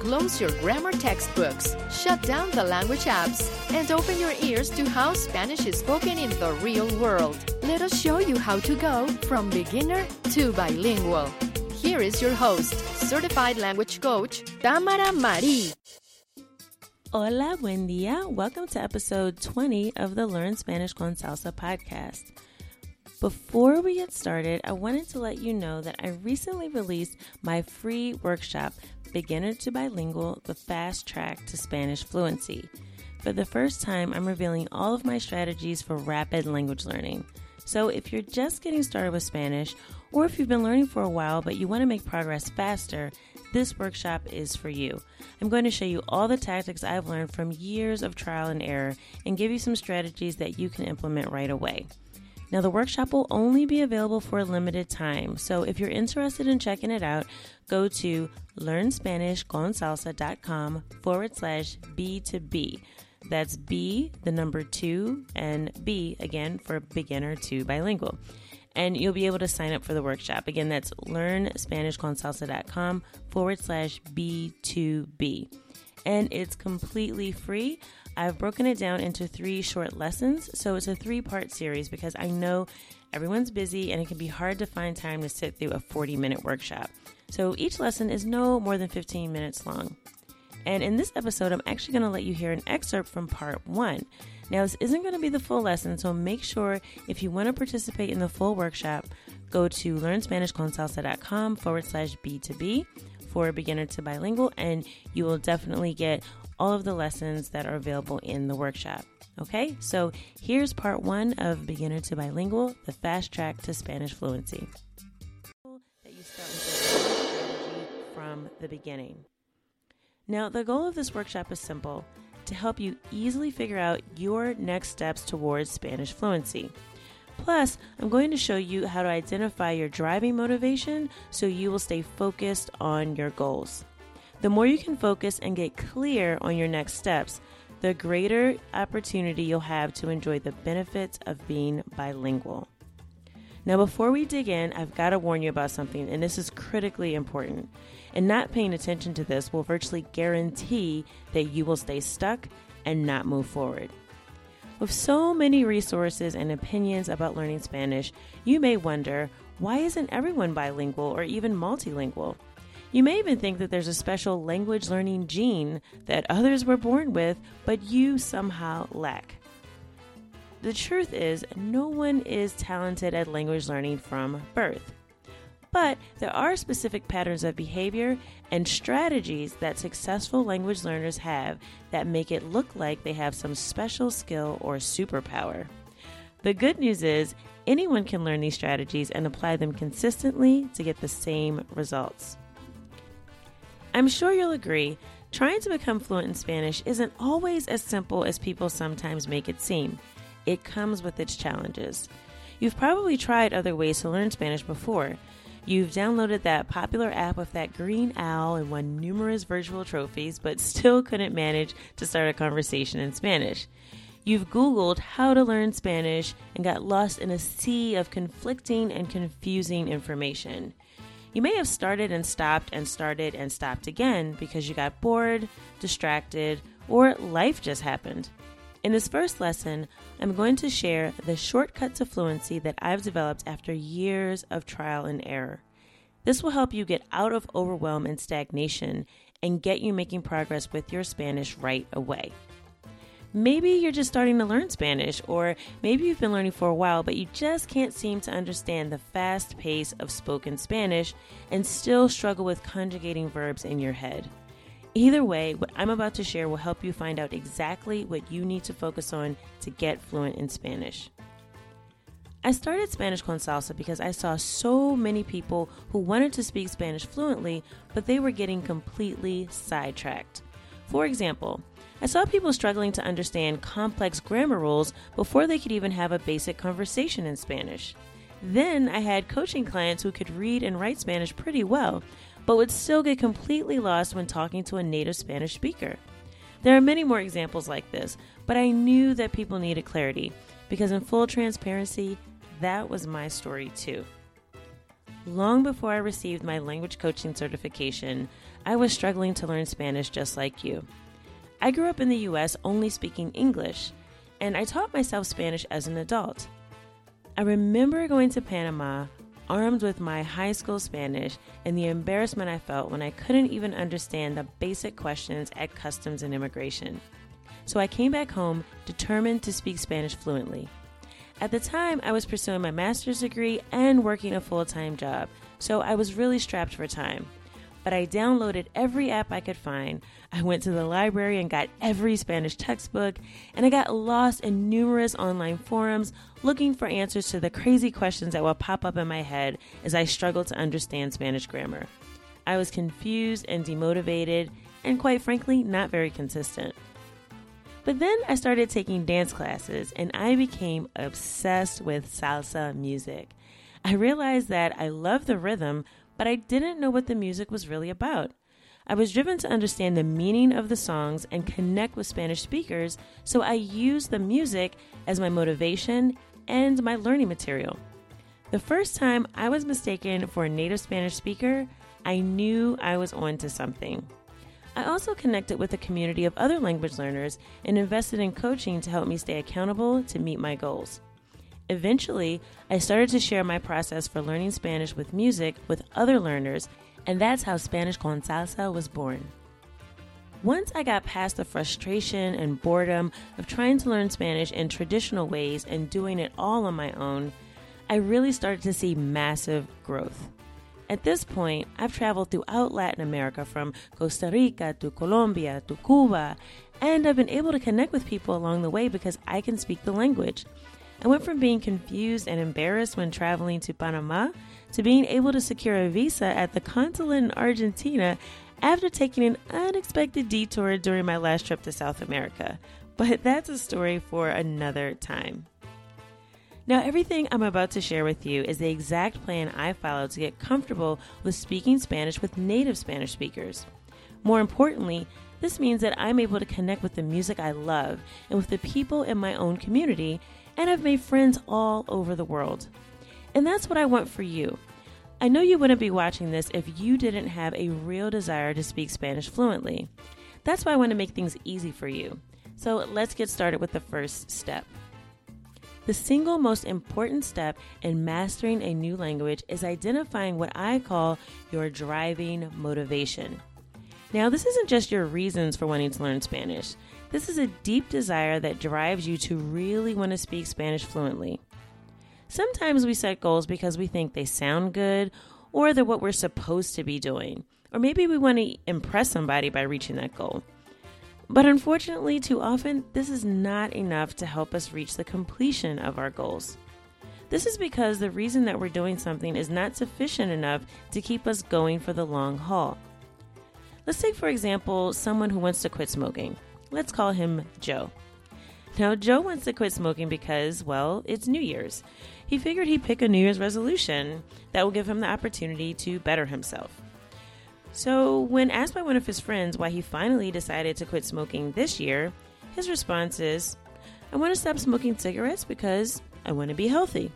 Close your grammar textbooks, shut down the language apps, and open your ears to how Spanish is spoken in the real world. Let us show you how to go from beginner to bilingual. Here is your host, certified language coach, Tamara Marie. Hola, buen dia. Welcome to episode 20 of the Learn Spanish con Salsa podcast. Before we get started, I wanted to let you know that I recently released my free workshop beginner to bilingual, the fast track to Spanish fluency. For the first time, I'm revealing all of my strategies for rapid language learning. So, if you're just getting started with Spanish, or if you've been learning for a while but you want to make progress faster, this workshop is for you. I'm going to show you all the tactics I've learned from years of trial and error and give you some strategies that you can implement right away. Now, the workshop will only be available for a limited time, so if you're interested in checking it out, go to learnspanishconsalsa.com forward slash B2B. That's B, the number two, and B again for beginner to bilingual. And you'll be able to sign up for the workshop. Again, that's learnspanishconsalsa.com forward slash B2B. And it's completely free. I've broken it down into three short lessons. So it's a three part series because I know everyone's busy and it can be hard to find time to sit through a 40 minute workshop. So each lesson is no more than 15 minutes long. And in this episode, I'm actually going to let you hear an excerpt from part one. Now, this isn't going to be the full lesson, so make sure if you want to participate in the full workshop, go to learnspanishconsalsa.com forward slash B2B for beginner to bilingual, and you will definitely get all of the lessons that are available in the workshop. Okay, so here's part one of Beginner to Bilingual, the fast track to Spanish fluency. That you start with from the beginning. Now, the goal of this workshop is simple to help you easily figure out your next steps towards Spanish fluency. Plus, I'm going to show you how to identify your driving motivation so you will stay focused on your goals. The more you can focus and get clear on your next steps, the greater opportunity you'll have to enjoy the benefits of being bilingual. Now, before we dig in, I've got to warn you about something, and this is critically important. And not paying attention to this will virtually guarantee that you will stay stuck and not move forward. With so many resources and opinions about learning Spanish, you may wonder why isn't everyone bilingual or even multilingual? You may even think that there's a special language learning gene that others were born with, but you somehow lack. The truth is, no one is talented at language learning from birth. But there are specific patterns of behavior and strategies that successful language learners have that make it look like they have some special skill or superpower. The good news is, anyone can learn these strategies and apply them consistently to get the same results. I'm sure you'll agree, trying to become fluent in Spanish isn't always as simple as people sometimes make it seem. It comes with its challenges. You've probably tried other ways to learn Spanish before. You've downloaded that popular app with that green owl and won numerous virtual trophies, but still couldn't manage to start a conversation in Spanish. You've Googled how to learn Spanish and got lost in a sea of conflicting and confusing information. You may have started and stopped and started and stopped again because you got bored, distracted, or life just happened. In this first lesson, I'm going to share the shortcut to fluency that I've developed after years of trial and error. This will help you get out of overwhelm and stagnation and get you making progress with your Spanish right away. Maybe you're just starting to learn Spanish, or maybe you've been learning for a while, but you just can't seem to understand the fast pace of spoken Spanish and still struggle with conjugating verbs in your head. Either way, what I'm about to share will help you find out exactly what you need to focus on to get fluent in Spanish. I started Spanish con Salsa because I saw so many people who wanted to speak Spanish fluently, but they were getting completely sidetracked. For example, I saw people struggling to understand complex grammar rules before they could even have a basic conversation in Spanish. Then I had coaching clients who could read and write Spanish pretty well, but would still get completely lost when talking to a native Spanish speaker. There are many more examples like this, but I knew that people needed clarity because, in full transparency, that was my story too. Long before I received my language coaching certification, I was struggling to learn Spanish just like you. I grew up in the US only speaking English, and I taught myself Spanish as an adult. I remember going to Panama armed with my high school Spanish and the embarrassment I felt when I couldn't even understand the basic questions at customs and immigration. So I came back home determined to speak Spanish fluently. At the time, I was pursuing my master's degree and working a full time job, so I was really strapped for time but I downloaded every app I could find. I went to the library and got every Spanish textbook, and I got lost in numerous online forums looking for answers to the crazy questions that would pop up in my head as I struggled to understand Spanish grammar. I was confused and demotivated, and quite frankly, not very consistent. But then I started taking dance classes and I became obsessed with salsa music. I realized that I love the rhythm, but I didn't know what the music was really about. I was driven to understand the meaning of the songs and connect with Spanish speakers, so I used the music as my motivation and my learning material. The first time I was mistaken for a native Spanish speaker, I knew I was on to something. I also connected with a community of other language learners and invested in coaching to help me stay accountable to meet my goals. Eventually, I started to share my process for learning Spanish with music with other learners, and that's how Spanish con Salsa was born. Once I got past the frustration and boredom of trying to learn Spanish in traditional ways and doing it all on my own, I really started to see massive growth. At this point, I've traveled throughout Latin America from Costa Rica to Colombia to Cuba, and I've been able to connect with people along the way because I can speak the language. I went from being confused and embarrassed when traveling to Panama to being able to secure a visa at the consulate in Argentina after taking an unexpected detour during my last trip to South America. But that's a story for another time. Now, everything I'm about to share with you is the exact plan I followed to get comfortable with speaking Spanish with native Spanish speakers. More importantly, this means that I'm able to connect with the music I love and with the people in my own community and I've made friends all over the world. And that's what I want for you. I know you wouldn't be watching this if you didn't have a real desire to speak Spanish fluently. That's why I want to make things easy for you. So let's get started with the first step. The single most important step in mastering a new language is identifying what I call your driving motivation. Now, this isn't just your reasons for wanting to learn Spanish. This is a deep desire that drives you to really want to speak Spanish fluently. Sometimes we set goals because we think they sound good or they're what we're supposed to be doing. Or maybe we want to impress somebody by reaching that goal. But unfortunately, too often, this is not enough to help us reach the completion of our goals. This is because the reason that we're doing something is not sufficient enough to keep us going for the long haul. Let's take, for example, someone who wants to quit smoking. Let's call him Joe. Now, Joe wants to quit smoking because, well, it's New Year's. He figured he'd pick a New Year's resolution that will give him the opportunity to better himself. So, when asked by one of his friends why he finally decided to quit smoking this year, his response is, I want to stop smoking cigarettes because I want to be healthy.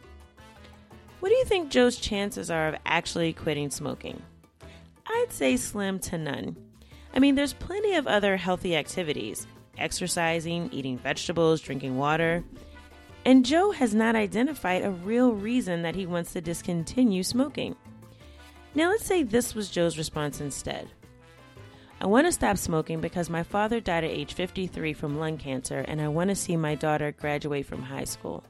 What do you think Joe's chances are of actually quitting smoking? I'd say slim to none. I mean, there's plenty of other healthy activities exercising, eating vegetables, drinking water. And Joe has not identified a real reason that he wants to discontinue smoking. Now, let's say this was Joe's response instead. I want to stop smoking because my father died at age 53 from lung cancer, and I want to see my daughter graduate from high school.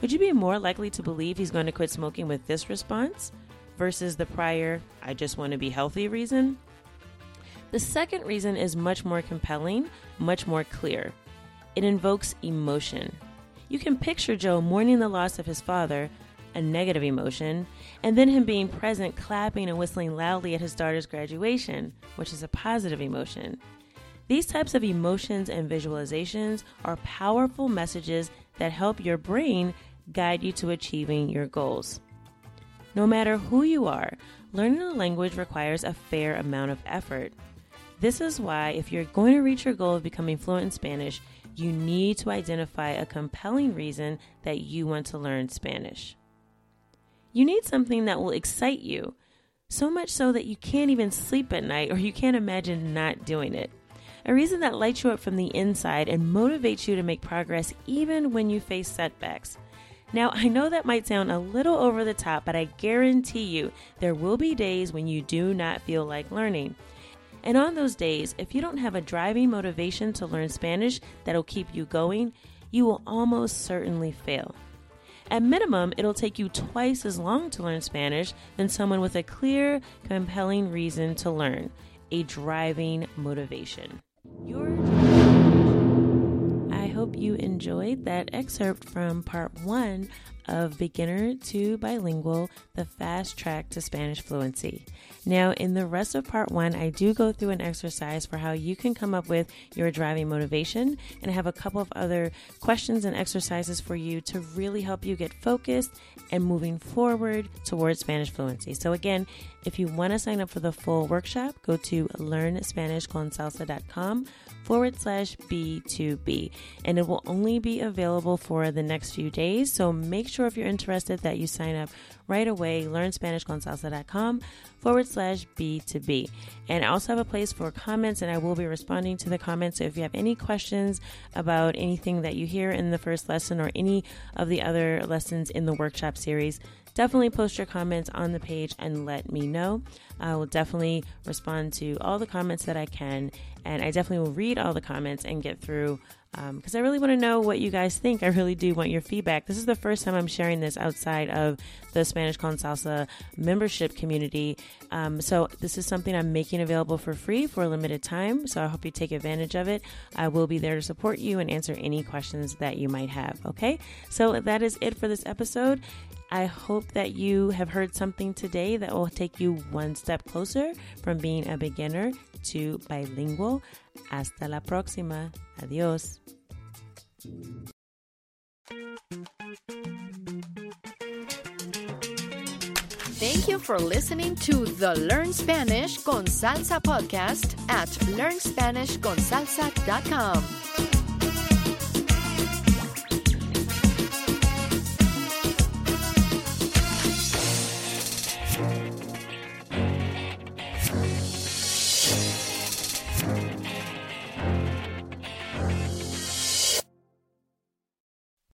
Would you be more likely to believe he's going to quit smoking with this response versus the prior, I just want to be healthy reason? The second reason is much more compelling, much more clear. It invokes emotion. You can picture Joe mourning the loss of his father, a negative emotion, and then him being present, clapping and whistling loudly at his daughter's graduation, which is a positive emotion. These types of emotions and visualizations are powerful messages that help your brain guide you to achieving your goals. No matter who you are, learning a language requires a fair amount of effort. This is why, if you're going to reach your goal of becoming fluent in Spanish, you need to identify a compelling reason that you want to learn Spanish. You need something that will excite you, so much so that you can't even sleep at night or you can't imagine not doing it. A reason that lights you up from the inside and motivates you to make progress even when you face setbacks. Now, I know that might sound a little over the top, but I guarantee you there will be days when you do not feel like learning. And on those days, if you don't have a driving motivation to learn Spanish that'll keep you going, you will almost certainly fail. At minimum, it'll take you twice as long to learn Spanish than someone with a clear, compelling reason to learn a driving motivation. Your I hope you enjoyed that excerpt from part one of Beginner to Bilingual, the fast track to Spanish fluency. Now, in the rest of part one, I do go through an exercise for how you can come up with your driving motivation, and I have a couple of other questions and exercises for you to really help you get focused and moving forward towards Spanish fluency. So, again, if you want to sign up for the full workshop, go to learnspanishconsalsa.com forward slash B2B. And it will only be available for the next few days. So make sure if you're interested that you sign up right away, learnspanishconsalsa.com forward slash B2B. And I also have a place for comments, and I will be responding to the comments. So if you have any questions about anything that you hear in the first lesson or any of the other lessons in the workshop series, definitely post your comments on the page and let me know. I will definitely respond to all the comments that I can, and I definitely will read all the comments and get through because um, I really want to know what you guys think. I really do want your feedback. This is the first time I'm sharing this outside of the Spanish Con Salsa membership community. Um, so this is something I'm making available for free for a limited time. So I hope you take advantage of it. I will be there to support you and answer any questions that you might have. Okay, so that is it for this episode. I hope that you have heard something today that will take you one step closer from being a beginner to bilingual. Hasta la próxima. Adiós. Thank you for listening to the Learn Spanish con Salsa podcast at learnspanishconsalsa.com.